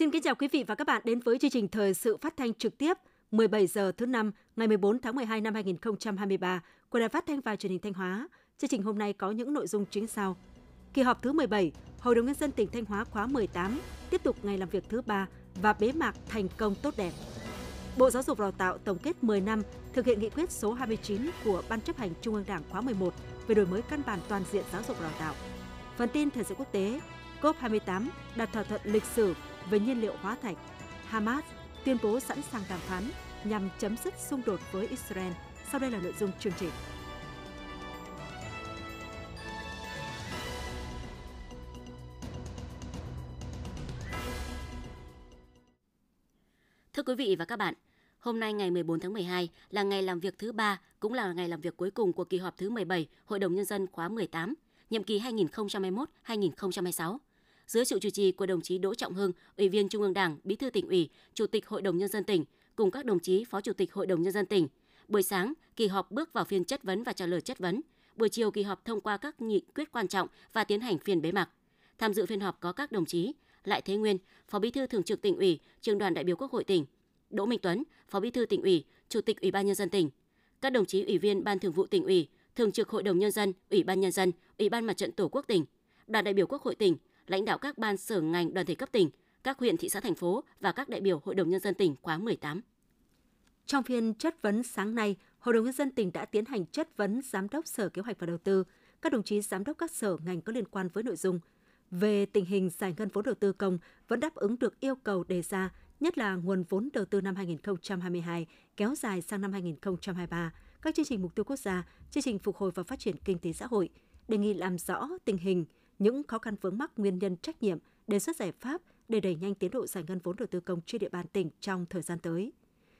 Xin kính chào quý vị và các bạn đến với chương trình thời sự phát thanh trực tiếp 17 giờ thứ năm ngày 14 tháng 12 năm 2023 của Đài Phát thanh và Truyền hình Thanh Hóa. Chương trình hôm nay có những nội dung chính sau. Kỳ họp thứ 17, Hội đồng nhân dân tỉnh Thanh Hóa khóa 18 tiếp tục ngày làm việc thứ ba và bế mạc thành công tốt đẹp. Bộ Giáo dục và Đào tạo tổng kết 10 năm thực hiện nghị quyết số 29 của Ban chấp hành Trung ương Đảng khóa 11 về đổi mới căn bản toàn diện giáo dục và đào tạo. Phần tin thời sự quốc tế, COP28 đạt thỏa thuận lịch sử về nhiên liệu hóa thạch. Hamas tuyên bố sẵn sàng đàm phán nhằm chấm dứt xung đột với Israel. Sau đây là nội dung chương trình. Thưa quý vị và các bạn, hôm nay ngày 14 tháng 12 là ngày làm việc thứ ba, cũng là ngày làm việc cuối cùng của kỳ họp thứ 17 Hội đồng Nhân dân khóa 18, nhiệm kỳ 2021-2026 dưới sự chủ trì của đồng chí Đỗ Trọng Hưng, Ủy viên Trung ương Đảng, Bí thư tỉnh ủy, Chủ tịch Hội đồng nhân dân tỉnh cùng các đồng chí Phó Chủ tịch Hội đồng nhân dân tỉnh. Buổi sáng, kỳ họp bước vào phiên chất vấn và trả lời chất vấn. Buổi chiều kỳ họp thông qua các nghị quyết quan trọng và tiến hành phiên bế mạc. Tham dự phiên họp có các đồng chí Lại Thế Nguyên, Phó Bí thư Thường trực tỉnh ủy, Trường đoàn đại biểu Quốc hội tỉnh, Đỗ Minh Tuấn, Phó Bí thư tỉnh ủy, Chủ tịch Ủy ban nhân dân tỉnh, các đồng chí Ủy viên Ban Thường vụ tỉnh ủy, Thường trực Hội đồng nhân dân, Ủy ban nhân dân, Ủy ban Mặt trận Tổ quốc tỉnh, đoàn đại biểu Quốc hội tỉnh, lãnh đạo các ban sở ngành đoàn thể cấp tỉnh, các huyện, thị xã, thành phố và các đại biểu Hội đồng Nhân dân tỉnh khóa 18. Trong phiên chất vấn sáng nay, Hội đồng Nhân dân tỉnh đã tiến hành chất vấn Giám đốc Sở Kế hoạch và Đầu tư, các đồng chí giám đốc các sở ngành có liên quan với nội dung. Về tình hình giải ngân vốn đầu tư công vẫn đáp ứng được yêu cầu đề ra, nhất là nguồn vốn đầu tư năm 2022 kéo dài sang năm 2023, các chương trình mục tiêu quốc gia, chương trình phục hồi và phát triển kinh tế xã hội, đề nghị làm rõ tình hình, những khó khăn vướng mắc nguyên nhân trách nhiệm, đề xuất giải pháp để đẩy nhanh tiến độ giải ngân vốn đầu tư công trên địa bàn tỉnh trong thời gian tới.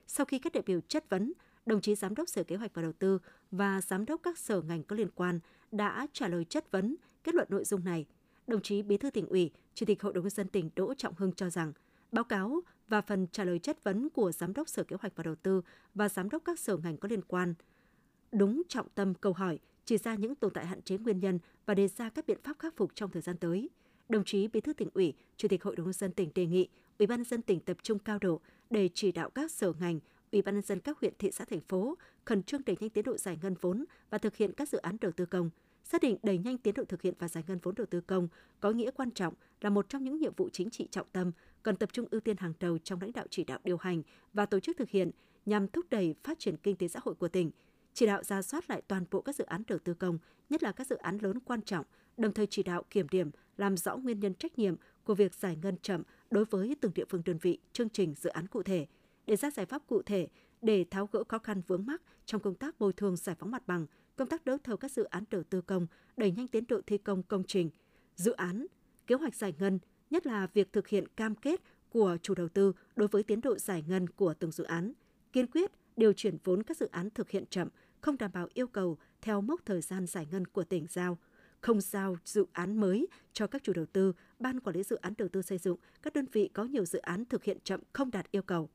Sau khi các đại biểu chất vấn, đồng chí Giám đốc Sở Kế hoạch và Đầu tư và Giám đốc các sở ngành có liên quan đã trả lời chất vấn, kết luận nội dung này. Đồng chí Bí thư tỉnh ủy, Chủ tịch Hội đồng nhân dân tỉnh Đỗ Trọng Hưng cho rằng, báo cáo và phần trả lời chất vấn của Giám đốc Sở Kế hoạch và Đầu tư và Giám đốc các sở ngành có liên quan đúng trọng tâm câu hỏi, chỉ ra những tồn tại hạn chế nguyên nhân và đề ra các biện pháp khắc phục trong thời gian tới. Đồng chí Bí thư tỉnh ủy, Chủ tịch Hội đồng nhân dân tỉnh đề nghị Ủy ban nhân dân tỉnh tập trung cao độ để chỉ đạo các sở ngành, Ủy ban nhân dân các huyện, thị xã, thành phố khẩn trương đẩy nhanh tiến độ giải ngân vốn và thực hiện các dự án đầu tư công. Xác định đẩy nhanh tiến độ thực hiện và giải ngân vốn đầu tư công có nghĩa quan trọng là một trong những nhiệm vụ chính trị trọng tâm cần tập trung ưu tiên hàng đầu trong lãnh đạo chỉ đạo điều hành và tổ chức thực hiện nhằm thúc đẩy phát triển kinh tế xã hội của tỉnh – chỉ đạo ra soát lại toàn bộ các dự án đầu tư công, nhất là các dự án lớn quan trọng, đồng thời chỉ đạo kiểm điểm, làm rõ nguyên nhân trách nhiệm của việc giải ngân chậm đối với từng địa phương đơn vị, chương trình dự án cụ thể, đề ra giải pháp cụ thể để tháo gỡ khó khăn vướng mắc trong công tác bồi thường giải phóng mặt bằng, công tác đấu thầu các dự án đầu tư công, đẩy nhanh tiến độ thi công công trình, dự án, kế hoạch giải ngân, nhất là việc thực hiện cam kết của chủ đầu tư đối với tiến độ giải ngân của từng dự án, kiên quyết điều chuyển vốn các dự án thực hiện chậm, không đảm bảo yêu cầu theo mốc thời gian giải ngân của tỉnh giao, không giao dự án mới cho các chủ đầu tư, ban quản lý dự án đầu tư xây dựng, các đơn vị có nhiều dự án thực hiện chậm không đạt yêu cầu.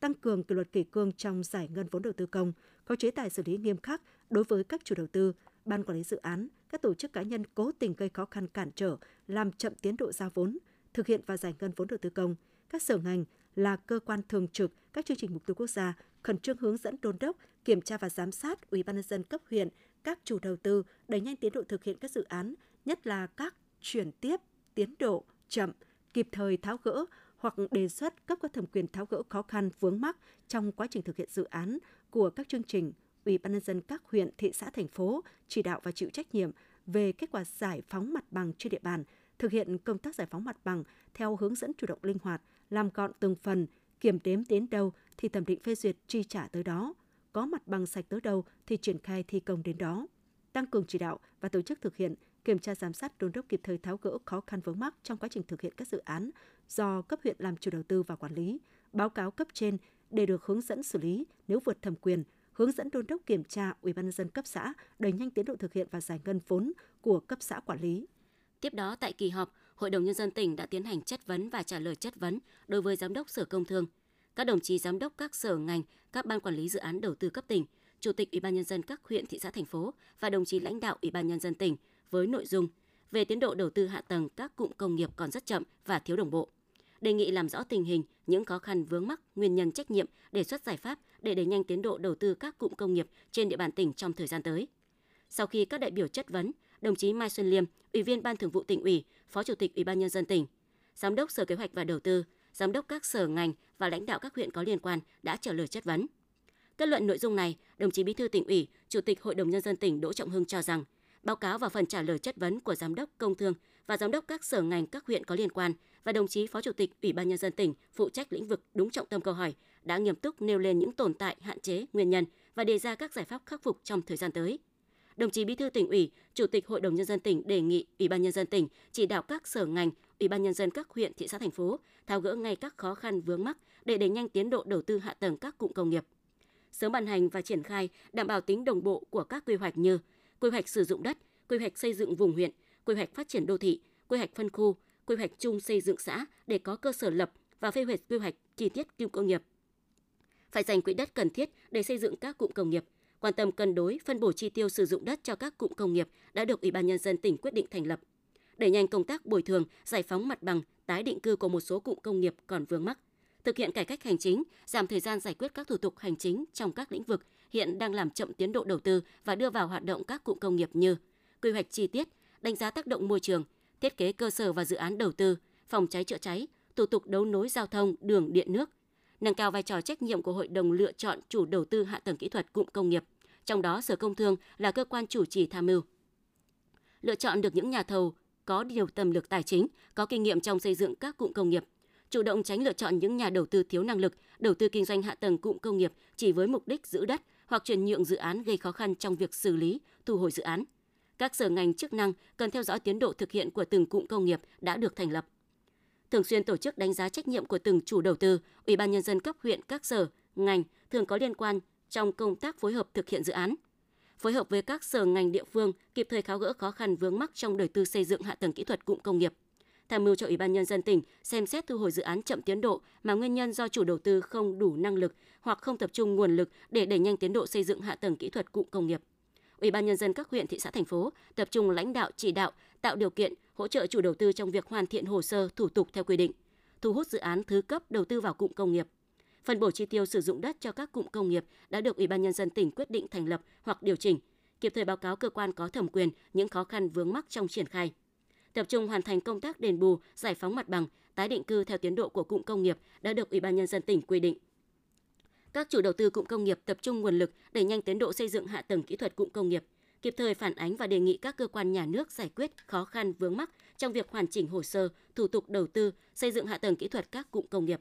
Tăng cường kỷ luật kỷ cương trong giải ngân vốn đầu tư công, có chế tài xử lý nghiêm khắc đối với các chủ đầu tư, ban quản lý dự án, các tổ chức cá nhân cố tình gây khó khăn cản trở, làm chậm tiến độ giao vốn, thực hiện và giải ngân vốn đầu tư công, các sở ngành là cơ quan thường trực các chương trình mục tiêu quốc gia khẩn trương hướng dẫn đôn đốc, kiểm tra và giám sát Ủy ban nhân dân cấp huyện, các chủ đầu tư đẩy nhanh tiến độ thực hiện các dự án, nhất là các chuyển tiếp, tiến độ chậm, kịp thời tháo gỡ hoặc đề xuất cấp có thẩm quyền tháo gỡ khó khăn vướng mắc trong quá trình thực hiện dự án của các chương trình Ủy ban nhân dân các huyện, thị xã, thành phố chỉ đạo và chịu trách nhiệm về kết quả giải phóng mặt bằng trên địa bàn, thực hiện công tác giải phóng mặt bằng theo hướng dẫn chủ động linh hoạt, làm gọn từng phần, kiểm đếm đến đâu thì thẩm định phê duyệt chi trả tới đó, có mặt bằng sạch tới đâu thì triển khai thi công đến đó. Tăng cường chỉ đạo và tổ chức thực hiện, kiểm tra giám sát đôn đốc kịp thời tháo gỡ khó khăn vướng mắc trong quá trình thực hiện các dự án do cấp huyện làm chủ đầu tư và quản lý, báo cáo cấp trên để được hướng dẫn xử lý nếu vượt thẩm quyền, hướng dẫn đôn đốc kiểm tra Ủy ban nhân dân cấp xã đẩy nhanh tiến độ thực hiện và giải ngân vốn của cấp xã quản lý. Tiếp đó tại kỳ họp, Hội đồng nhân dân tỉnh đã tiến hành chất vấn và trả lời chất vấn đối với giám đốc Sở Công Thương, các đồng chí giám đốc các sở ngành, các ban quản lý dự án đầu tư cấp tỉnh, chủ tịch Ủy ban nhân dân các huyện, thị xã thành phố và đồng chí lãnh đạo Ủy ban nhân dân tỉnh với nội dung về tiến độ đầu tư hạ tầng các cụm công nghiệp còn rất chậm và thiếu đồng bộ. đề nghị làm rõ tình hình, những khó khăn vướng mắc, nguyên nhân trách nhiệm, đề xuất giải pháp để đẩy nhanh tiến độ đầu tư các cụm công nghiệp trên địa bàn tỉnh trong thời gian tới. Sau khi các đại biểu chất vấn, đồng chí Mai Xuân Liêm, Ủy viên Ban Thường vụ tỉnh ủy, Phó Chủ tịch Ủy ban nhân dân tỉnh, Giám đốc Sở Kế hoạch và Đầu tư, Giám đốc các sở ngành và lãnh đạo các huyện có liên quan đã trả lời chất vấn. Kết luận nội dung này, đồng chí Bí thư tỉnh ủy, Chủ tịch Hội đồng nhân dân tỉnh Đỗ Trọng Hưng cho rằng, báo cáo và phần trả lời chất vấn của Giám đốc Công Thương và Giám đốc các sở ngành các huyện có liên quan và đồng chí Phó Chủ tịch Ủy ban nhân dân tỉnh phụ trách lĩnh vực đúng trọng tâm câu hỏi đã nghiêm túc nêu lên những tồn tại, hạn chế, nguyên nhân và đề ra các giải pháp khắc phục trong thời gian tới. Đồng chí Bí thư tỉnh ủy, Chủ tịch Hội đồng nhân dân tỉnh đề nghị Ủy ban nhân dân tỉnh chỉ đạo các sở ngành, Ủy ban nhân dân các huyện, thị xã thành phố tháo gỡ ngay các khó khăn vướng mắc để đẩy nhanh tiến độ đầu tư hạ tầng các cụm công nghiệp. Sớm ban hành và triển khai đảm bảo tính đồng bộ của các quy hoạch như quy hoạch sử dụng đất, quy hoạch xây dựng vùng huyện, quy hoạch phát triển đô thị, quy hoạch phân khu, quy hoạch chung xây dựng xã để có cơ sở lập và phê duyệt quy hoạch chi tiết cụm công nghiệp. Phải dành quỹ đất cần thiết để xây dựng các cụm công nghiệp, quan tâm cân đối phân bổ chi tiêu sử dụng đất cho các cụm công nghiệp đã được Ủy ban nhân dân tỉnh quyết định thành lập. Đẩy nhanh công tác bồi thường, giải phóng mặt bằng, tái định cư của một số cụm công nghiệp còn vướng mắc. Thực hiện cải cách hành chính, giảm thời gian giải quyết các thủ tục hành chính trong các lĩnh vực hiện đang làm chậm tiến độ đầu tư và đưa vào hoạt động các cụm công nghiệp như quy hoạch chi tiết, đánh giá tác động môi trường, thiết kế cơ sở và dự án đầu tư, phòng cháy chữa cháy, thủ tục đấu nối giao thông, đường, điện nước, nâng cao vai trò trách nhiệm của hội đồng lựa chọn chủ đầu tư hạ tầng kỹ thuật cụm công nghiệp, trong đó Sở Công Thương là cơ quan chủ trì tham mưu. Lựa chọn được những nhà thầu có điều tầm lực tài chính, có kinh nghiệm trong xây dựng các cụm công nghiệp, chủ động tránh lựa chọn những nhà đầu tư thiếu năng lực, đầu tư kinh doanh hạ tầng cụm công nghiệp chỉ với mục đích giữ đất hoặc chuyển nhượng dự án gây khó khăn trong việc xử lý, thu hồi dự án. Các sở ngành chức năng cần theo dõi tiến độ thực hiện của từng cụm công nghiệp đã được thành lập. Thường xuyên tổ chức đánh giá trách nhiệm của từng chủ đầu tư, Ủy ban nhân dân cấp huyện các sở, ngành thường có liên quan trong công tác phối hợp thực hiện dự án. Phối hợp với các sở ngành địa phương kịp thời tháo gỡ khó khăn vướng mắc trong đầu tư xây dựng hạ tầng kỹ thuật cụm công nghiệp. Tham mưu cho Ủy ban nhân dân tỉnh xem xét thu hồi dự án chậm tiến độ mà nguyên nhân do chủ đầu tư không đủ năng lực hoặc không tập trung nguồn lực để đẩy nhanh tiến độ xây dựng hạ tầng kỹ thuật cụm công nghiệp. Ủy ban nhân dân các huyện, thị xã, thành phố tập trung lãnh đạo chỉ đạo, tạo điều kiện, hỗ trợ chủ đầu tư trong việc hoàn thiện hồ sơ, thủ tục theo quy định, thu hút dự án thứ cấp đầu tư vào cụm công nghiệp. Phân bổ chi tiêu sử dụng đất cho các cụm công nghiệp đã được Ủy ban nhân dân tỉnh quyết định thành lập hoặc điều chỉnh, kịp thời báo cáo cơ quan có thẩm quyền những khó khăn vướng mắc trong triển khai. Tập trung hoàn thành công tác đền bù, giải phóng mặt bằng, tái định cư theo tiến độ của cụm công nghiệp đã được Ủy ban nhân dân tỉnh quy định các chủ đầu tư cụm công nghiệp tập trung nguồn lực đẩy nhanh tiến độ xây dựng hạ tầng kỹ thuật cụm công nghiệp, kịp thời phản ánh và đề nghị các cơ quan nhà nước giải quyết khó khăn vướng mắc trong việc hoàn chỉnh hồ sơ, thủ tục đầu tư, xây dựng hạ tầng kỹ thuật các cụm công nghiệp.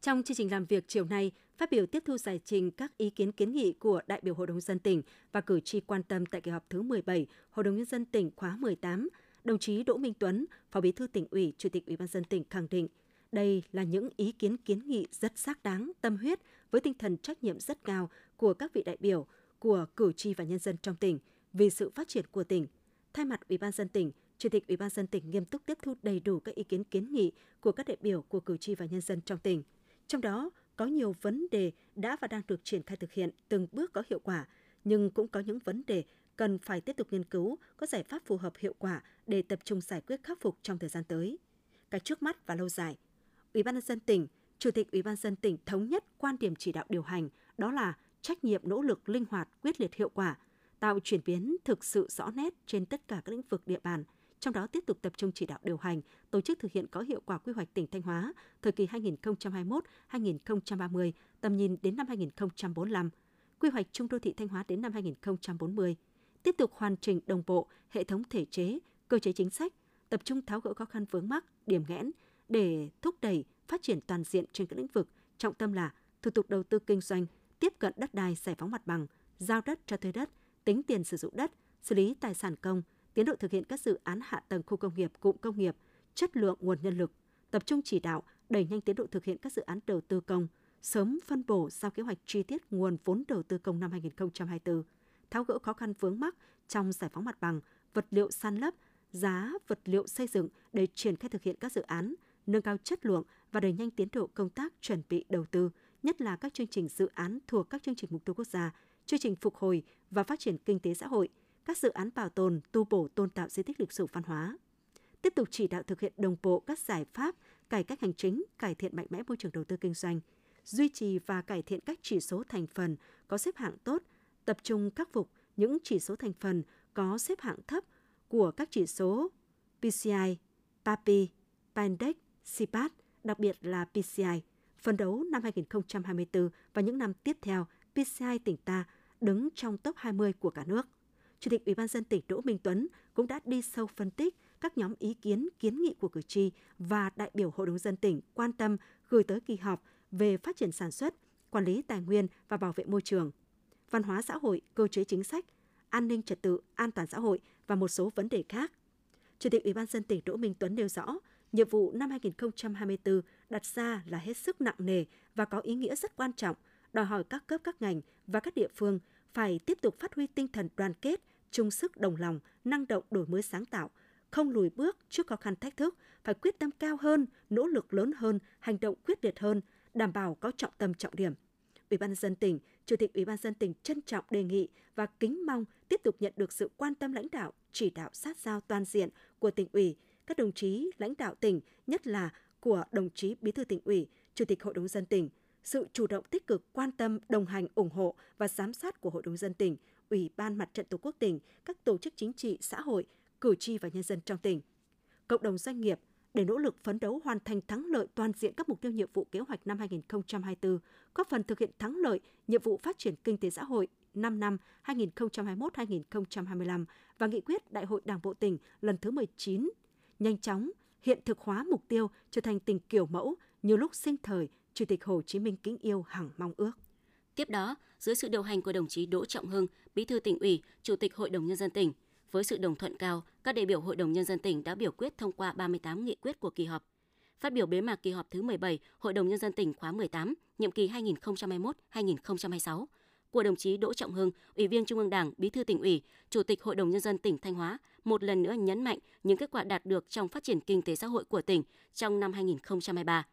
Trong chương trình làm việc chiều nay, phát biểu tiếp thu giải trình các ý kiến kiến nghị của đại biểu Hội đồng dân tỉnh và cử tri quan tâm tại kỳ họp thứ 17 Hội đồng nhân dân tỉnh khóa 18, đồng chí Đỗ Minh Tuấn, Phó Bí thư tỉnh ủy, Chủ tịch Ủy ban dân tỉnh khẳng định đây là những ý kiến kiến nghị rất xác đáng, tâm huyết với tinh thần trách nhiệm rất cao của các vị đại biểu, của cử tri và nhân dân trong tỉnh vì sự phát triển của tỉnh. Thay mặt Ủy ban dân tỉnh, Chủ tịch Ủy ban dân tỉnh nghiêm túc tiếp thu đầy đủ các ý kiến kiến nghị của các đại biểu của cử tri và nhân dân trong tỉnh. Trong đó có nhiều vấn đề đã và đang được triển khai thực hiện từng bước có hiệu quả, nhưng cũng có những vấn đề cần phải tiếp tục nghiên cứu có giải pháp phù hợp hiệu quả để tập trung giải quyết khắc phục trong thời gian tới. Cái trước mắt và lâu dài, Ủy ban nhân dân tỉnh Chủ tịch Ủy ban dân tỉnh thống nhất quan điểm chỉ đạo điều hành, đó là trách nhiệm nỗ lực linh hoạt, quyết liệt hiệu quả, tạo chuyển biến thực sự rõ nét trên tất cả các lĩnh vực địa bàn, trong đó tiếp tục tập trung chỉ đạo điều hành, tổ chức thực hiện có hiệu quả quy hoạch tỉnh Thanh Hóa thời kỳ 2021-2030, tầm nhìn đến năm 2045, quy hoạch trung đô thị Thanh Hóa đến năm 2040, tiếp tục hoàn chỉnh đồng bộ hệ thống thể chế, cơ chế chính sách, tập trung tháo gỡ khó khăn vướng mắc, điểm nghẽn để thúc đẩy phát triển toàn diện trên các lĩnh vực, trọng tâm là thủ tục đầu tư kinh doanh, tiếp cận đất đai giải phóng mặt bằng, giao đất cho thuê đất, tính tiền sử dụng đất, xử lý tài sản công, tiến độ thực hiện các dự án hạ tầng khu công nghiệp, cụm công nghiệp, chất lượng nguồn nhân lực, tập trung chỉ đạo đẩy nhanh tiến độ thực hiện các dự án đầu tư công, sớm phân bổ giao kế hoạch chi tiết nguồn vốn đầu tư công năm 2024, tháo gỡ khó khăn vướng mắc trong giải phóng mặt bằng, vật liệu san lấp, giá vật liệu xây dựng để triển khai thực hiện các dự án, nâng cao chất lượng và đẩy nhanh tiến độ công tác chuẩn bị đầu tư, nhất là các chương trình dự án thuộc các chương trình mục tiêu quốc gia, chương trình phục hồi và phát triển kinh tế xã hội, các dự án bảo tồn, tu bổ tôn tạo di tích lịch sử văn hóa. Tiếp tục chỉ đạo thực hiện đồng bộ các giải pháp cải cách hành chính, cải thiện mạnh mẽ môi trường đầu tư kinh doanh, duy trì và cải thiện các chỉ số thành phần có xếp hạng tốt, tập trung khắc phục những chỉ số thành phần có xếp hạng thấp của các chỉ số PCI, PAPI, Pindex, CPAT, đặc biệt là PCI. Phấn đấu năm 2024 và những năm tiếp theo, PCI tỉnh ta đứng trong top 20 của cả nước. Chủ tịch Ủy ban dân tỉnh Đỗ Minh Tuấn cũng đã đi sâu phân tích các nhóm ý kiến, kiến nghị của cử tri và đại biểu Hội đồng dân tỉnh quan tâm gửi tới kỳ họp về phát triển sản xuất, quản lý tài nguyên và bảo vệ môi trường, văn hóa xã hội, cơ chế chính sách, an ninh trật tự, an toàn xã hội và một số vấn đề khác. Chủ tịch Ủy ban dân tỉnh Đỗ Minh Tuấn nêu rõ, nhiệm vụ năm 2024 đặt ra là hết sức nặng nề và có ý nghĩa rất quan trọng, đòi hỏi các cấp các ngành và các địa phương phải tiếp tục phát huy tinh thần đoàn kết, chung sức đồng lòng, năng động đổi mới sáng tạo, không lùi bước trước khó khăn thách thức, phải quyết tâm cao hơn, nỗ lực lớn hơn, hành động quyết liệt hơn, đảm bảo có trọng tâm trọng điểm. Ủy ban dân tỉnh, Chủ tịch Ủy ban dân tỉnh trân trọng đề nghị và kính mong tiếp tục nhận được sự quan tâm lãnh đạo, chỉ đạo sát sao toàn diện của tỉnh ủy, các đồng chí lãnh đạo tỉnh, nhất là của đồng chí Bí thư tỉnh ủy, Chủ tịch Hội đồng dân tỉnh, sự chủ động tích cực quan tâm, đồng hành, ủng hộ và giám sát của Hội đồng dân tỉnh, Ủy ban Mặt trận Tổ quốc tỉnh, các tổ chức chính trị, xã hội, cử tri và nhân dân trong tỉnh. Cộng đồng doanh nghiệp để nỗ lực phấn đấu hoàn thành thắng lợi toàn diện các mục tiêu nhiệm vụ kế hoạch năm 2024, góp phần thực hiện thắng lợi nhiệm vụ phát triển kinh tế xã hội 5 năm 2021-2025 và nghị quyết Đại hội Đảng bộ tỉnh lần thứ 19, nhanh chóng hiện thực hóa mục tiêu trở thành tỉnh kiểu mẫu như lúc sinh thời Chủ tịch Hồ Chí Minh kính yêu hằng mong ước. Tiếp đó, dưới sự điều hành của đồng chí Đỗ Trọng Hưng, Bí thư tỉnh ủy, Chủ tịch Hội đồng nhân dân tỉnh, với sự đồng thuận cao, các đại biểu Hội đồng Nhân dân tỉnh đã biểu quyết thông qua 38 nghị quyết của kỳ họp. Phát biểu bế mạc kỳ họp thứ 17 Hội đồng Nhân dân tỉnh khóa 18, nhiệm kỳ 2021-2026, của đồng chí Đỗ Trọng Hưng, Ủy viên Trung ương Đảng, Bí thư tỉnh ủy, Chủ tịch Hội đồng Nhân dân tỉnh Thanh Hóa, một lần nữa nhấn mạnh những kết quả đạt được trong phát triển kinh tế xã hội của tỉnh trong năm 2023.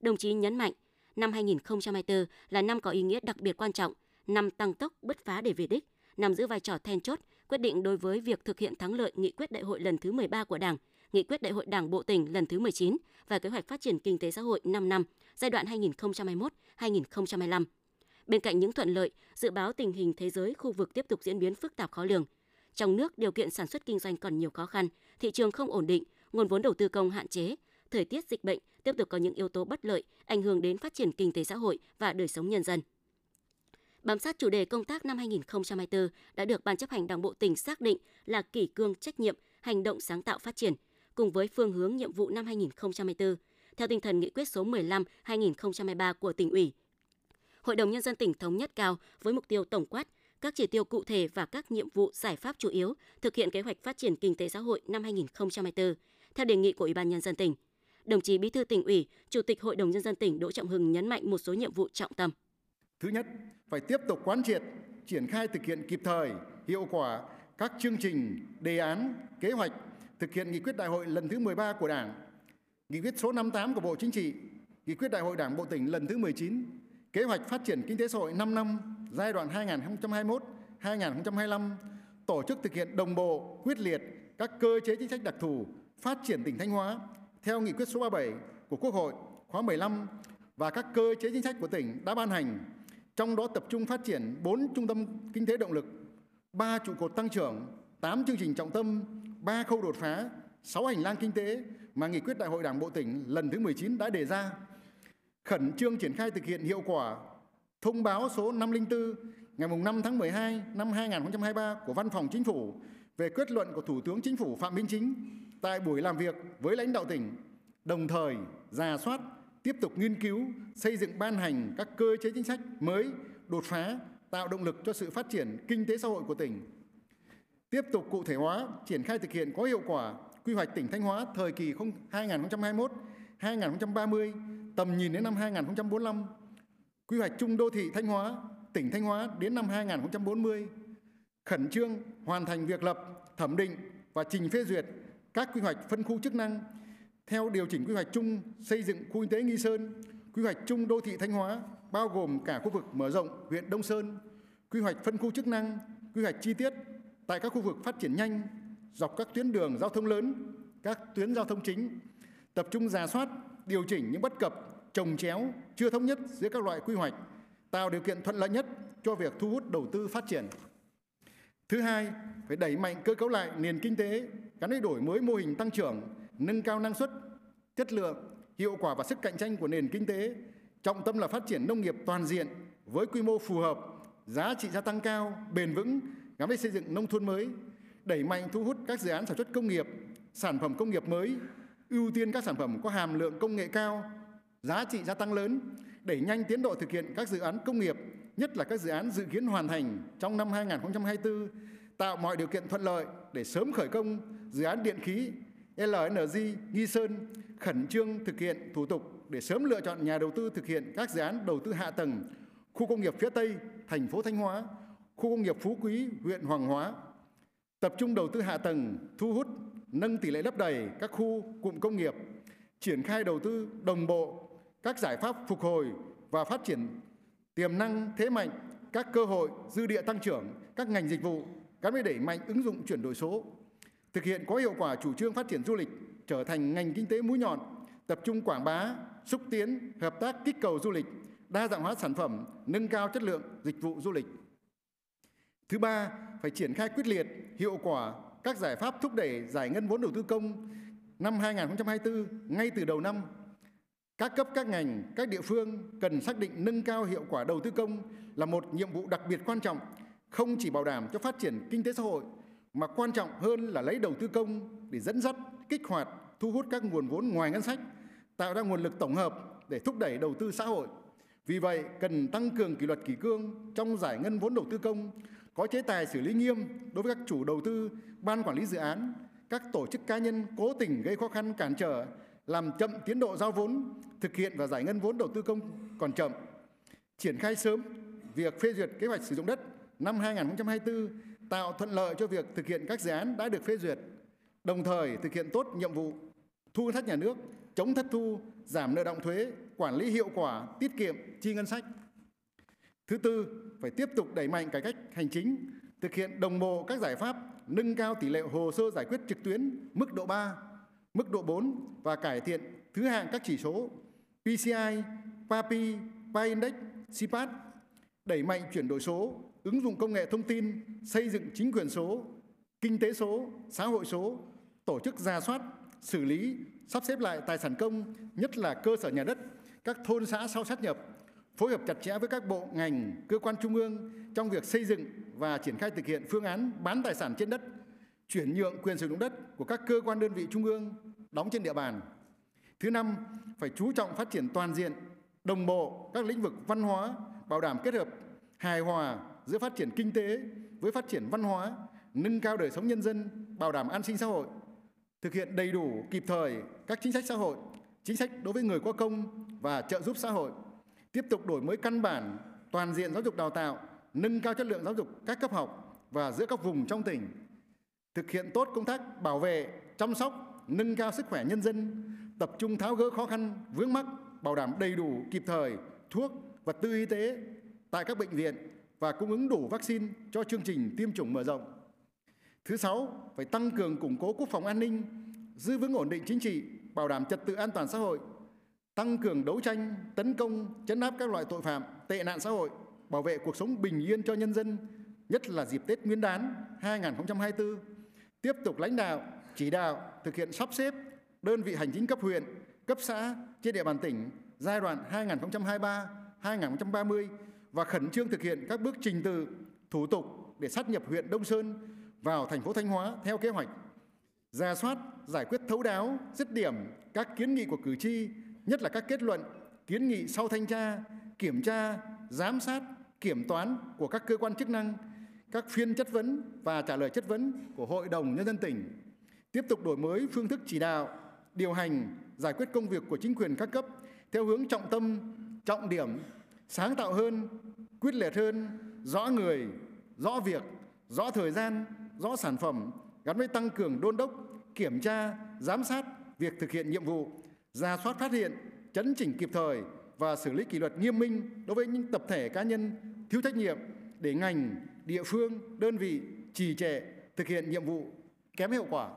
Đồng chí nhấn mạnh, năm 2024 là năm có ý nghĩa đặc biệt quan trọng, năm tăng tốc bứt phá để về đích, nằm giữ vai trò then chốt, quyết định đối với việc thực hiện thắng lợi nghị quyết đại hội lần thứ 13 của Đảng, nghị quyết đại hội Đảng bộ tỉnh lần thứ 19 và kế hoạch phát triển kinh tế xã hội 5 năm, giai đoạn 2021-2025. Bên cạnh những thuận lợi, dự báo tình hình thế giới khu vực tiếp tục diễn biến phức tạp khó lường. Trong nước, điều kiện sản xuất kinh doanh còn nhiều khó khăn, thị trường không ổn định, nguồn vốn đầu tư công hạn chế, thời tiết dịch bệnh tiếp tục có những yếu tố bất lợi ảnh hưởng đến phát triển kinh tế xã hội và đời sống nhân dân. Bám sát chủ đề công tác năm 2024 đã được Ban chấp hành Đảng bộ tỉnh xác định là kỷ cương trách nhiệm, hành động sáng tạo phát triển, cùng với phương hướng nhiệm vụ năm 2024, theo tinh thần nghị quyết số 15-2023 của tỉnh ủy. Hội đồng Nhân dân tỉnh thống nhất cao với mục tiêu tổng quát, các chỉ tiêu cụ thể và các nhiệm vụ giải pháp chủ yếu thực hiện kế hoạch phát triển kinh tế xã hội năm 2024, theo đề nghị của Ủy ban Nhân dân tỉnh. Đồng chí Bí thư tỉnh ủy, Chủ tịch Hội đồng Nhân dân tỉnh Đỗ Trọng Hưng nhấn mạnh một số nhiệm vụ trọng tâm. Thứ nhất, phải tiếp tục quán triệt, triển khai thực hiện kịp thời, hiệu quả các chương trình, đề án, kế hoạch thực hiện nghị quyết đại hội lần thứ 13 của Đảng, nghị quyết số 58 của Bộ Chính trị, nghị quyết đại hội Đảng bộ tỉnh lần thứ 19, kế hoạch phát triển kinh tế xã hội 5 năm giai đoạn 2021-2025, tổ chức thực hiện đồng bộ, quyết liệt các cơ chế chính sách đặc thù phát triển tỉnh Thanh Hóa theo nghị quyết số 37 của Quốc hội khóa 15 và các cơ chế chính sách của tỉnh đã ban hành trong đó tập trung phát triển 4 trung tâm kinh tế động lực, 3 trụ cột tăng trưởng, 8 chương trình trọng tâm, 3 khâu đột phá, 6 hành lang kinh tế mà nghị quyết Đại hội Đảng bộ tỉnh lần thứ 19 đã đề ra. Khẩn trương triển khai thực hiện hiệu quả thông báo số 504 ngày 5 tháng 12 năm 2023 của Văn phòng Chính phủ về kết luận của Thủ tướng Chính phủ Phạm Minh Chính tại buổi làm việc với lãnh đạo tỉnh, đồng thời ra soát tiếp tục nghiên cứu, xây dựng ban hành các cơ chế chính sách mới, đột phá, tạo động lực cho sự phát triển kinh tế xã hội của tỉnh. Tiếp tục cụ thể hóa, triển khai thực hiện có hiệu quả quy hoạch tỉnh Thanh Hóa thời kỳ 2021-2030, tầm nhìn đến năm 2045, quy hoạch chung đô thị Thanh Hóa, tỉnh Thanh Hóa đến năm 2040, khẩn trương hoàn thành việc lập, thẩm định và trình phê duyệt các quy hoạch phân khu chức năng theo điều chỉnh quy hoạch chung xây dựng khu kinh tế Nghi Sơn, quy hoạch chung đô thị Thanh Hóa bao gồm cả khu vực mở rộng huyện Đông Sơn, quy hoạch phân khu chức năng, quy hoạch chi tiết tại các khu vực phát triển nhanh dọc các tuyến đường giao thông lớn, các tuyến giao thông chính, tập trung giả soát, điều chỉnh những bất cập, trồng chéo, chưa thống nhất giữa các loại quy hoạch, tạo điều kiện thuận lợi nhất cho việc thu hút đầu tư phát triển. Thứ hai, phải đẩy mạnh cơ cấu lại nền kinh tế gắn với đổi mới mô hình tăng trưởng, nâng cao năng suất, chất lượng, hiệu quả và sức cạnh tranh của nền kinh tế. Trọng tâm là phát triển nông nghiệp toàn diện với quy mô phù hợp, giá trị gia tăng cao, bền vững gắn với xây dựng nông thôn mới, đẩy mạnh thu hút các dự án sản xuất công nghiệp, sản phẩm công nghiệp mới, ưu tiên các sản phẩm có hàm lượng công nghệ cao, giá trị gia tăng lớn, đẩy nhanh tiến độ thực hiện các dự án công nghiệp, nhất là các dự án dự kiến hoàn thành trong năm 2024, tạo mọi điều kiện thuận lợi để sớm khởi công dự án điện khí LNG Nghi Sơn, khẩn trương thực hiện thủ tục để sớm lựa chọn nhà đầu tư thực hiện các dự án đầu tư hạ tầng. Khu công nghiệp phía Tây, thành phố Thanh Hóa, khu công nghiệp Phú Quý, huyện Hoàng Hóa, tập trung đầu tư hạ tầng, thu hút, nâng tỷ lệ lấp đầy các khu cụm công nghiệp, triển khai đầu tư đồng bộ các giải pháp phục hồi và phát triển tiềm năng thế mạnh, các cơ hội dư địa tăng trưởng, các ngành dịch vụ gắn với đẩy mạnh ứng dụng chuyển đổi số, thực hiện có hiệu quả chủ trương phát triển du lịch trở thành ngành kinh tế mũi nhọn, tập trung quảng bá, xúc tiến, hợp tác kích cầu du lịch, đa dạng hóa sản phẩm, nâng cao chất lượng dịch vụ du lịch. Thứ ba, phải triển khai quyết liệt, hiệu quả các giải pháp thúc đẩy giải ngân vốn đầu tư công năm 2024 ngay từ đầu năm. Các cấp các ngành, các địa phương cần xác định nâng cao hiệu quả đầu tư công là một nhiệm vụ đặc biệt quan trọng, không chỉ bảo đảm cho phát triển kinh tế xã hội mà quan trọng hơn là lấy đầu tư công để dẫn dắt, kích hoạt, thu hút các nguồn vốn ngoài ngân sách, tạo ra nguồn lực tổng hợp để thúc đẩy đầu tư xã hội. Vì vậy, cần tăng cường kỷ luật kỷ cương trong giải ngân vốn đầu tư công, có chế tài xử lý nghiêm đối với các chủ đầu tư, ban quản lý dự án, các tổ chức cá nhân cố tình gây khó khăn cản trở, làm chậm tiến độ giao vốn, thực hiện và giải ngân vốn đầu tư công còn chậm. Triển khai sớm việc phê duyệt kế hoạch sử dụng đất năm 2024 tạo thuận lợi cho việc thực hiện các dự án đã được phê duyệt, đồng thời thực hiện tốt nhiệm vụ thu ngân sách nhà nước, chống thất thu, giảm nợ động thuế, quản lý hiệu quả, tiết kiệm chi ngân sách. Thứ tư, phải tiếp tục đẩy mạnh cải cách hành chính, thực hiện đồng bộ các giải pháp nâng cao tỷ lệ hồ sơ giải quyết trực tuyến mức độ 3, mức độ 4 và cải thiện thứ hạng các chỉ số PCI, PAPI, PAINDEX, CPAT, đẩy mạnh chuyển đổi số, ứng dụng công nghệ thông tin, xây dựng chính quyền số, kinh tế số, xã hội số, tổ chức ra soát, xử lý, sắp xếp lại tài sản công, nhất là cơ sở nhà đất, các thôn xã sau sát nhập, phối hợp chặt chẽ với các bộ ngành, cơ quan trung ương trong việc xây dựng và triển khai thực hiện phương án bán tài sản trên đất, chuyển nhượng quyền sử dụng đất của các cơ quan đơn vị trung ương đóng trên địa bàn. Thứ năm, phải chú trọng phát triển toàn diện, đồng bộ các lĩnh vực văn hóa, bảo đảm kết hợp hài hòa giữa phát triển kinh tế với phát triển văn hóa, nâng cao đời sống nhân dân, bảo đảm an sinh xã hội, thực hiện đầy đủ kịp thời các chính sách xã hội, chính sách đối với người có công và trợ giúp xã hội, tiếp tục đổi mới căn bản, toàn diện giáo dục đào tạo, nâng cao chất lượng giáo dục các cấp học và giữa các vùng trong tỉnh, thực hiện tốt công tác bảo vệ, chăm sóc, nâng cao sức khỏe nhân dân, tập trung tháo gỡ khó khăn, vướng mắc, bảo đảm đầy đủ kịp thời thuốc, vật tư y tế tại các bệnh viện và cung ứng đủ vaccine cho chương trình tiêm chủng mở rộng. Thứ sáu, phải tăng cường củng cố quốc phòng an ninh, giữ vững ổn định chính trị, bảo đảm trật tự an toàn xã hội, tăng cường đấu tranh, tấn công, chấn áp các loại tội phạm, tệ nạn xã hội, bảo vệ cuộc sống bình yên cho nhân dân, nhất là dịp Tết Nguyên đán 2024. Tiếp tục lãnh đạo, chỉ đạo thực hiện sắp xếp đơn vị hành chính cấp huyện, cấp xã trên địa bàn tỉnh giai đoạn 2023-2030 và khẩn trương thực hiện các bước trình tự, thủ tục để sát nhập huyện Đông Sơn vào thành phố Thanh Hóa theo kế hoạch. Ra soát, giải quyết thấu đáo, dứt điểm các kiến nghị của cử tri, nhất là các kết luận, kiến nghị sau thanh tra, kiểm tra, giám sát, kiểm toán của các cơ quan chức năng, các phiên chất vấn và trả lời chất vấn của Hội đồng Nhân dân tỉnh. Tiếp tục đổi mới phương thức chỉ đạo, điều hành, giải quyết công việc của chính quyền các cấp theo hướng trọng tâm, trọng điểm, sáng tạo hơn, quyết liệt hơn, rõ người, rõ việc, rõ thời gian, rõ sản phẩm, gắn với tăng cường đôn đốc, kiểm tra, giám sát việc thực hiện nhiệm vụ, ra soát phát hiện, chấn chỉnh kịp thời và xử lý kỷ luật nghiêm minh đối với những tập thể cá nhân thiếu trách nhiệm để ngành, địa phương, đơn vị trì trệ thực hiện nhiệm vụ kém hiệu quả.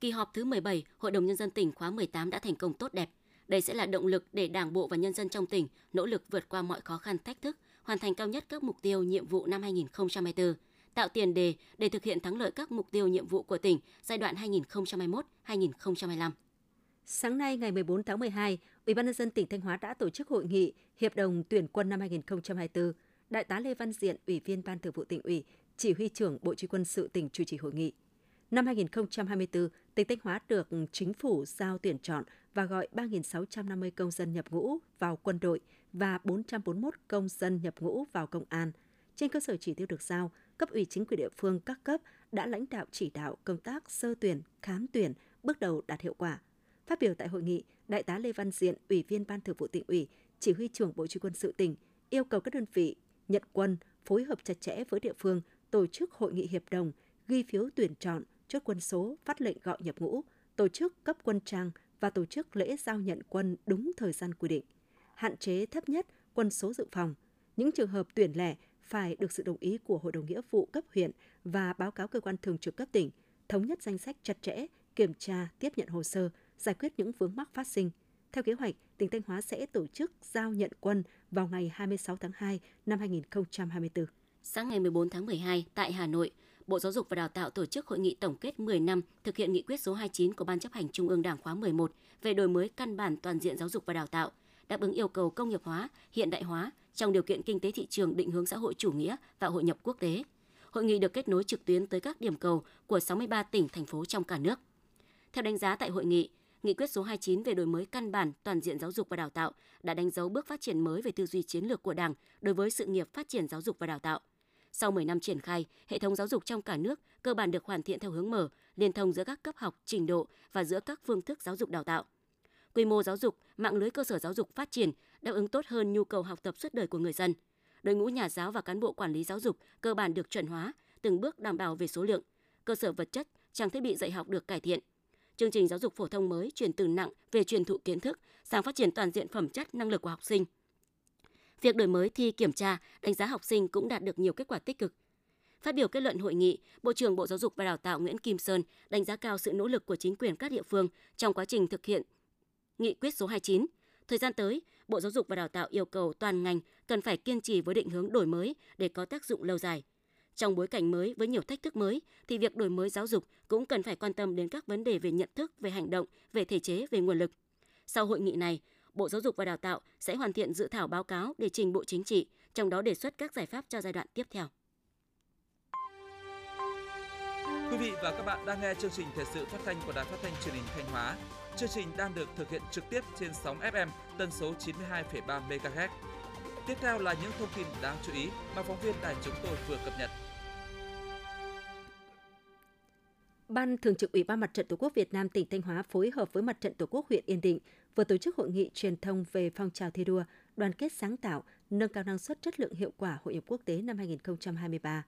Kỳ họp thứ 17 Hội đồng Nhân dân tỉnh khóa 18 đã thành công tốt đẹp. Đây sẽ là động lực để Đảng bộ và nhân dân trong tỉnh nỗ lực vượt qua mọi khó khăn thách thức, hoàn thành cao nhất các mục tiêu nhiệm vụ năm 2024, tạo tiền đề để thực hiện thắng lợi các mục tiêu nhiệm vụ của tỉnh giai đoạn 2021-2025. Sáng nay ngày 14 tháng 12, Ủy ban nhân dân tỉnh Thanh Hóa đã tổ chức hội nghị Hiệp đồng tuyển quân năm 2024. Đại tá Lê Văn Diện, Ủy viên Ban Thường vụ tỉnh ủy, Chỉ huy trưởng Bộ Chỉ quân sự tỉnh chủ trì hội nghị. Năm 2024, tỉnh Thanh Hóa được chính phủ giao tuyển chọn và gọi 3.650 công dân nhập ngũ vào quân đội và 441 công dân nhập ngũ vào công an. Trên cơ sở chỉ tiêu được giao, cấp ủy chính quyền địa phương các cấp đã lãnh đạo chỉ đạo công tác sơ tuyển, khám tuyển, bước đầu đạt hiệu quả. Phát biểu tại hội nghị, Đại tá Lê Văn Diện, Ủy viên Ban Thường vụ tỉnh ủy, Chỉ huy trưởng Bộ Chỉ quân sự tỉnh yêu cầu các đơn vị nhận quân phối hợp chặt chẽ với địa phương tổ chức hội nghị hiệp đồng, ghi phiếu tuyển chọn, chốt quân số, phát lệnh gọi nhập ngũ, tổ chức cấp quân trang và tổ chức lễ giao nhận quân đúng thời gian quy định. Hạn chế thấp nhất quân số dự phòng. Những trường hợp tuyển lẻ phải được sự đồng ý của Hội đồng Nghĩa vụ cấp huyện và báo cáo cơ quan thường trực cấp tỉnh, thống nhất danh sách chặt chẽ, kiểm tra, tiếp nhận hồ sơ, giải quyết những vướng mắc phát sinh. Theo kế hoạch, tỉnh Thanh Hóa sẽ tổ chức giao nhận quân vào ngày 26 tháng 2 năm 2024. Sáng ngày 14 tháng 12 tại Hà Nội, Bộ Giáo dục và Đào tạo tổ chức hội nghị tổng kết 10 năm thực hiện nghị quyết số 29 của Ban chấp hành Trung ương Đảng khóa 11 về đổi mới căn bản toàn diện giáo dục và đào tạo, đáp ứng yêu cầu công nghiệp hóa, hiện đại hóa trong điều kiện kinh tế thị trường định hướng xã hội chủ nghĩa và hội nhập quốc tế. Hội nghị được kết nối trực tuyến tới các điểm cầu của 63 tỉnh, thành phố trong cả nước. Theo đánh giá tại hội nghị, Nghị quyết số 29 về đổi mới căn bản toàn diện giáo dục và đào tạo đã đánh dấu bước phát triển mới về tư duy chiến lược của Đảng đối với sự nghiệp phát triển giáo dục và đào tạo. Sau 10 năm triển khai, hệ thống giáo dục trong cả nước cơ bản được hoàn thiện theo hướng mở, liên thông giữa các cấp học, trình độ và giữa các phương thức giáo dục đào tạo. Quy mô giáo dục, mạng lưới cơ sở giáo dục phát triển, đáp ứng tốt hơn nhu cầu học tập suốt đời của người dân. Đội ngũ nhà giáo và cán bộ quản lý giáo dục cơ bản được chuẩn hóa, từng bước đảm bảo về số lượng, cơ sở vật chất, trang thiết bị dạy học được cải thiện, chương trình giáo dục phổ thông mới chuyển từ nặng về truyền thụ kiến thức sang phát triển toàn diện phẩm chất năng lực của học sinh. Việc đổi mới thi kiểm tra, đánh giá học sinh cũng đạt được nhiều kết quả tích cực. Phát biểu kết luận hội nghị, Bộ trưởng Bộ Giáo dục và Đào tạo Nguyễn Kim Sơn đánh giá cao sự nỗ lực của chính quyền các địa phương trong quá trình thực hiện nghị quyết số 29. Thời gian tới, Bộ Giáo dục và Đào tạo yêu cầu toàn ngành cần phải kiên trì với định hướng đổi mới để có tác dụng lâu dài – trong bối cảnh mới với nhiều thách thức mới thì việc đổi mới giáo dục cũng cần phải quan tâm đến các vấn đề về nhận thức, về hành động, về thể chế, về nguồn lực. Sau hội nghị này, Bộ Giáo dục và Đào tạo sẽ hoàn thiện dự thảo báo cáo để trình Bộ Chính trị, trong đó đề xuất các giải pháp cho giai đoạn tiếp theo. Quý vị và các bạn đang nghe chương trình thời sự phát thanh của Đài Phát thanh Truyền hình Thanh Hóa. Chương trình đang được thực hiện trực tiếp trên sóng FM tần số 92,3 MHz. Tiếp theo là những thông tin đáng chú ý mà phóng viên đài chúng tôi vừa cập nhật. Ban Thường trực Ủy ban Mặt trận Tổ quốc Việt Nam tỉnh Thanh Hóa phối hợp với Mặt trận Tổ quốc huyện Yên Định vừa tổ chức hội nghị truyền thông về phong trào thi đua, đoàn kết sáng tạo, nâng cao năng suất chất lượng hiệu quả hội nhập quốc tế năm 2023.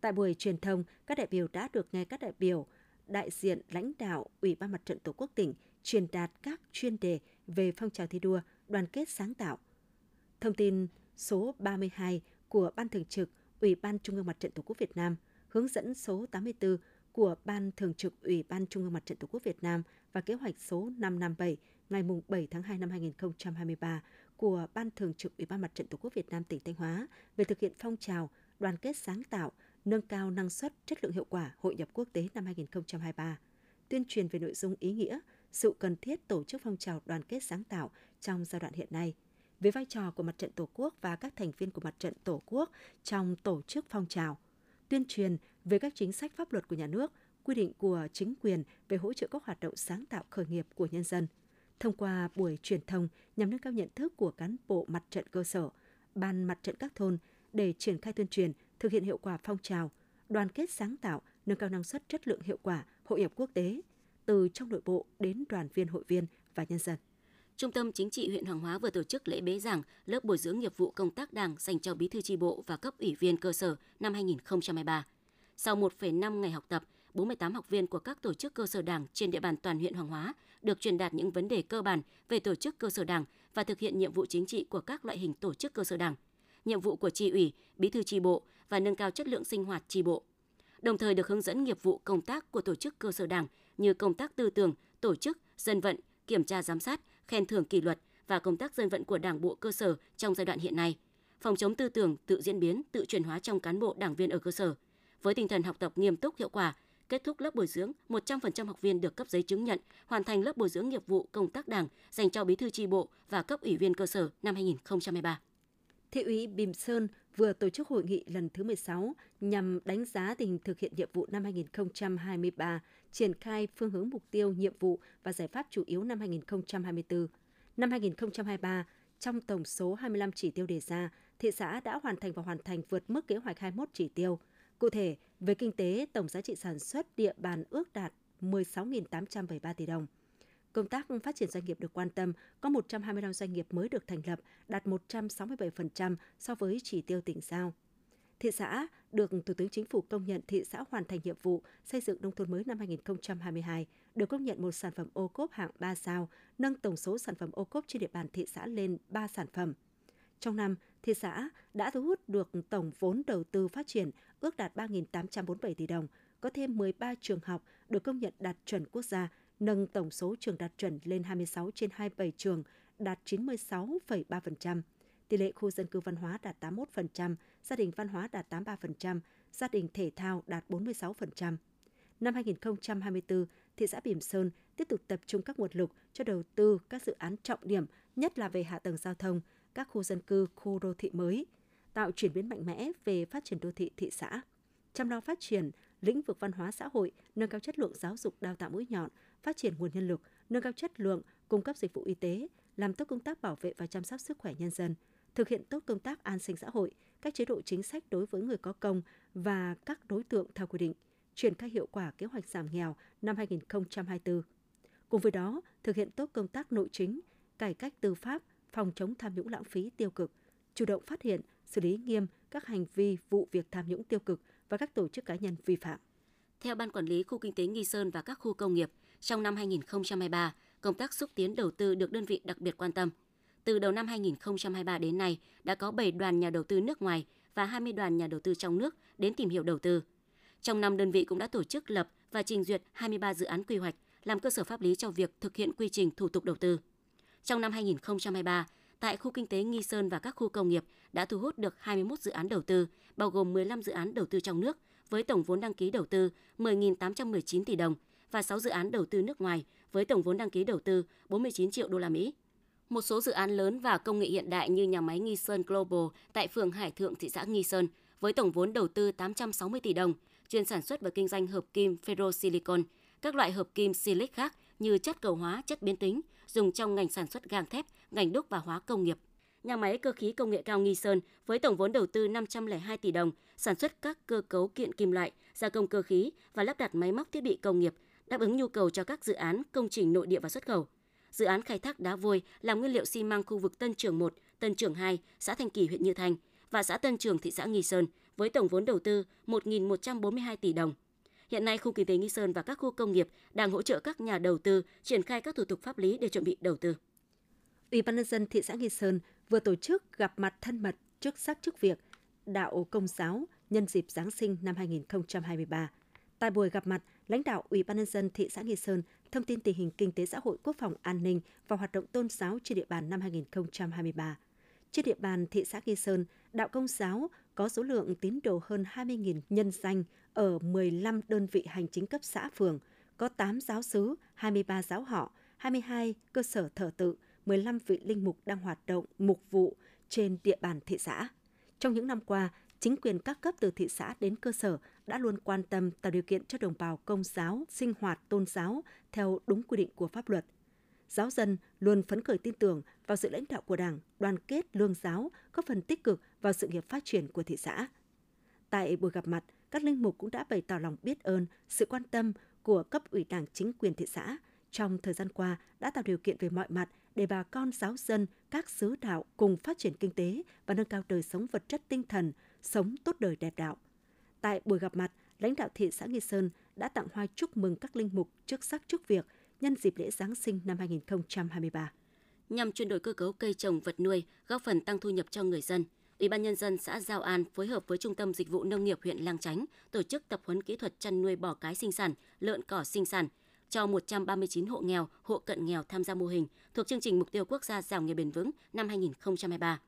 Tại buổi truyền thông, các đại biểu đã được nghe các đại biểu, đại diện lãnh đạo Ủy ban Mặt trận Tổ quốc tỉnh truyền đạt các chuyên đề về phong trào thi đua, đoàn kết sáng tạo. Thông tin số 32 của Ban Thường trực Ủy ban Trung ương Mặt trận Tổ quốc Việt Nam, hướng dẫn số 84 của Ban Thường trực Ủy ban Trung ương Mặt trận Tổ quốc Việt Nam và kế hoạch số 557 ngày 7 tháng 2 năm 2023 của Ban Thường trực Ủy ban Mặt trận Tổ quốc Việt Nam tỉnh Thanh Hóa về thực hiện phong trào đoàn kết sáng tạo, nâng cao năng suất, chất lượng hiệu quả hội nhập quốc tế năm 2023, tuyên truyền về nội dung ý nghĩa, sự cần thiết tổ chức phong trào đoàn kết sáng tạo trong giai đoạn hiện nay, về vai trò của Mặt trận Tổ quốc và các thành viên của Mặt trận Tổ quốc trong tổ chức phong trào, tuyên truyền về các chính sách pháp luật của nhà nước, quy định của chính quyền về hỗ trợ các hoạt động sáng tạo khởi nghiệp của nhân dân. Thông qua buổi truyền thông nhằm nâng cao nhận thức của cán bộ mặt trận cơ sở, ban mặt trận các thôn để triển khai tuyên truyền, thực hiện hiệu quả phong trào, đoàn kết sáng tạo, nâng cao năng suất chất lượng hiệu quả hội nhập quốc tế, từ trong nội bộ đến đoàn viên hội viên và nhân dân. Trung tâm Chính trị huyện Hoàng Hóa vừa tổ chức lễ bế giảng lớp bồi dưỡng nghiệp vụ công tác Đảng dành cho bí thư tri bộ và cấp ủy viên cơ sở năm 2023. Sau 1,5 ngày học tập, 48 học viên của các tổ chức cơ sở Đảng trên địa bàn toàn huyện Hoàng Hóa được truyền đạt những vấn đề cơ bản về tổ chức cơ sở Đảng và thực hiện nhiệm vụ chính trị của các loại hình tổ chức cơ sở Đảng, nhiệm vụ của tri ủy, bí thư tri bộ và nâng cao chất lượng sinh hoạt tri bộ. Đồng thời được hướng dẫn nghiệp vụ công tác của tổ chức cơ sở Đảng như công tác tư tưởng, tổ chức, dân vận, kiểm tra giám sát, khen thưởng kỷ luật và công tác dân vận của Đảng bộ cơ sở trong giai đoạn hiện nay, phòng chống tư tưởng, tự diễn biến, tự chuyển hóa trong cán bộ đảng viên ở cơ sở. Với tinh thần học tập nghiêm túc hiệu quả, kết thúc lớp bồi dưỡng, 100% học viên được cấp giấy chứng nhận hoàn thành lớp bồi dưỡng nghiệp vụ công tác đảng dành cho bí thư tri bộ và cấp ủy viên cơ sở năm 2023. Thị ủy Bìm Sơn vừa tổ chức hội nghị lần thứ 16 nhằm đánh giá tình hình thực hiện nhiệm vụ năm 2023, triển khai phương hướng mục tiêu, nhiệm vụ và giải pháp chủ yếu năm 2024. Năm 2023, trong tổng số 25 chỉ tiêu đề ra, thị xã đã hoàn thành và hoàn thành vượt mức kế hoạch 21 chỉ tiêu. Cụ thể, về kinh tế, tổng giá trị sản xuất địa bàn ước đạt 16.873 tỷ đồng. Công tác phát triển doanh nghiệp được quan tâm, có 125 doanh nghiệp mới được thành lập, đạt 167% so với chỉ tiêu tỉnh giao. Thị xã được Thủ tướng Chính phủ công nhận thị xã hoàn thành nhiệm vụ xây dựng nông thôn mới năm 2022, được công nhận một sản phẩm ô cốp hạng 3 sao, nâng tổng số sản phẩm ô cốp trên địa bàn thị xã lên 3 sản phẩm. Trong năm, thị xã đã thu hút được tổng vốn đầu tư phát triển ước đạt 3.847 tỷ đồng, có thêm 13 trường học được công nhận đạt chuẩn quốc gia, nâng tổng số trường đạt chuẩn lên 26 trên 27 trường, đạt 96,3%. Tỷ lệ khu dân cư văn hóa đạt 81%, gia đình văn hóa đạt 83%, gia đình thể thao đạt 46%. Năm 2024, thị xã Bỉm Sơn tiếp tục tập trung các nguồn lực cho đầu tư các dự án trọng điểm, nhất là về hạ tầng giao thông, các khu dân cư, khu đô thị mới, tạo chuyển biến mạnh mẽ về phát triển đô thị thị xã. chăm lo phát triển lĩnh vực văn hóa xã hội, nâng cao chất lượng giáo dục đào tạo mũi nhọn, phát triển nguồn nhân lực, nâng cao chất lượng cung cấp dịch vụ y tế, làm tốt công tác bảo vệ và chăm sóc sức khỏe nhân dân, thực hiện tốt công tác an sinh xã hội, các chế độ chính sách đối với người có công và các đối tượng theo quy định, triển khai hiệu quả kế hoạch giảm nghèo năm 2024. Cùng với đó, thực hiện tốt công tác nội chính, cải cách tư pháp, phòng chống tham nhũng lãng phí tiêu cực, chủ động phát hiện, xử lý nghiêm các hành vi vụ việc tham nhũng tiêu cực và các tổ chức cá nhân vi phạm. Theo Ban Quản lý Khu Kinh tế Nghi Sơn và các khu công nghiệp, trong năm 2023, công tác xúc tiến đầu tư được đơn vị đặc biệt quan tâm. Từ đầu năm 2023 đến nay, đã có 7 đoàn nhà đầu tư nước ngoài và 20 đoàn nhà đầu tư trong nước đến tìm hiểu đầu tư. Trong năm, đơn vị cũng đã tổ chức lập và trình duyệt 23 dự án quy hoạch, làm cơ sở pháp lý cho việc thực hiện quy trình thủ tục đầu tư. Trong năm 2023, tại khu kinh tế Nghi Sơn và các khu công nghiệp đã thu hút được 21 dự án đầu tư, bao gồm 15 dự án đầu tư trong nước với tổng vốn đăng ký đầu tư 10.819 tỷ đồng và 6 dự án đầu tư nước ngoài với tổng vốn đăng ký đầu tư 49 triệu đô la Mỹ. Một số dự án lớn và công nghệ hiện đại như nhà máy Nghi Sơn Global tại phường Hải Thượng, thị xã Nghi Sơn với tổng vốn đầu tư 860 tỷ đồng, chuyên sản xuất và kinh doanh hợp kim ferrosilicon, các loại hợp kim silic khác như chất cầu hóa, chất biến tính, dùng trong ngành sản xuất gang thép, ngành đúc và hóa công nghiệp. Nhà máy cơ khí công nghệ cao Nghi Sơn với tổng vốn đầu tư 502 tỷ đồng, sản xuất các cơ cấu kiện kim loại, gia công cơ khí và lắp đặt máy móc thiết bị công nghiệp, đáp ứng nhu cầu cho các dự án công trình nội địa và xuất khẩu. Dự án khai thác đá vôi làm nguyên liệu xi măng khu vực Tân Trường 1, Tân Trường 2, xã Thanh Kỳ, huyện Như Thanh và xã Tân Trường, thị xã Nghi Sơn với tổng vốn đầu tư 1.142 tỷ đồng. Hiện nay, khu kinh tế Nghi Sơn và các khu công nghiệp đang hỗ trợ các nhà đầu tư triển khai các thủ tục pháp lý để chuẩn bị đầu tư. Ủy ban nhân dân thị xã Nghi Sơn vừa tổ chức gặp mặt thân mật chức sắc chức việc đạo công giáo nhân dịp Giáng sinh năm 2023. Tại buổi gặp mặt, lãnh đạo Ủy ban nhân dân thị xã Nghi Sơn thông tin tình hình kinh tế xã hội, quốc phòng an ninh và hoạt động tôn giáo trên địa bàn năm 2023. Trên địa bàn thị xã Nghi Sơn, đạo công giáo có số lượng tín đồ hơn 20.000 nhân danh ở 15 đơn vị hành chính cấp xã phường, có 8 giáo sứ, 23 giáo họ, 22 cơ sở thờ tự, 15 vị linh mục đang hoạt động mục vụ trên địa bàn thị xã. Trong những năm qua, chính quyền các cấp từ thị xã đến cơ sở đã luôn quan tâm tạo điều kiện cho đồng bào công giáo sinh hoạt tôn giáo theo đúng quy định của pháp luật. Giáo dân luôn phấn khởi tin tưởng vào sự lãnh đạo của Đảng, đoàn kết lương giáo, góp phần tích cực vào sự nghiệp phát triển của thị xã. Tại buổi gặp mặt, các linh mục cũng đã bày tỏ lòng biết ơn, sự quan tâm của cấp ủy Đảng chính quyền thị xã trong thời gian qua đã tạo điều kiện về mọi mặt để bà con giáo dân, các xứ đạo cùng phát triển kinh tế và nâng cao đời sống vật chất tinh thần, sống tốt đời đẹp đạo. Tại buổi gặp mặt, lãnh đạo thị xã Nghi Sơn đã tặng hoa chúc mừng các linh mục chức sắc chức việc nhân dịp lễ Giáng sinh năm 2023. Nhằm chuyển đổi cơ cấu cây trồng vật nuôi, góp phần tăng thu nhập cho người dân, Ủy ban nhân dân xã Giao An phối hợp với Trung tâm Dịch vụ Nông nghiệp huyện Lang Chánh tổ chức tập huấn kỹ thuật chăn nuôi bò cái sinh sản, lợn cỏ sinh sản, cho 139 hộ nghèo, hộ cận nghèo tham gia mô hình thuộc chương trình Mục tiêu Quốc gia giảm nghèo bền vững năm 2023.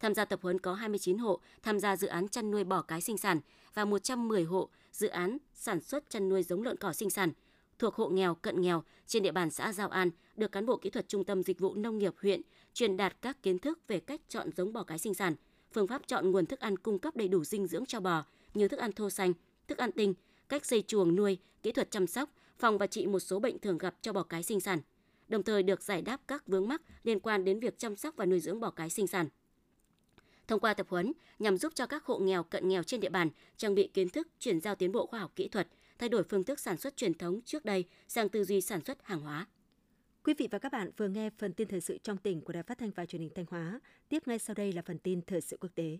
Tham gia tập huấn có 29 hộ tham gia dự án chăn nuôi bò cái sinh sản và 110 hộ dự án sản xuất chăn nuôi giống lợn cỏ sinh sản thuộc hộ nghèo cận nghèo trên địa bàn xã Giao An được cán bộ kỹ thuật Trung tâm Dịch vụ Nông nghiệp huyện truyền đạt các kiến thức về cách chọn giống bò cái sinh sản, phương pháp chọn nguồn thức ăn cung cấp đầy đủ dinh dưỡng cho bò như thức ăn thô xanh, thức ăn tinh, cách xây chuồng nuôi, kỹ thuật chăm sóc, phòng và trị một số bệnh thường gặp cho bò cái sinh sản. Đồng thời được giải đáp các vướng mắc liên quan đến việc chăm sóc và nuôi dưỡng bò cái sinh sản. Thông qua tập huấn nhằm giúp cho các hộ nghèo cận nghèo trên địa bàn trang bị kiến thức, chuyển giao tiến bộ khoa học kỹ thuật, thay đổi phương thức sản xuất truyền thống trước đây sang tư duy sản xuất hàng hóa. Quý vị và các bạn vừa nghe phần tin thời sự trong tỉnh của Đài Phát thanh và Truyền hình Thanh Hóa. Tiếp ngay sau đây là phần tin thời sự quốc tế.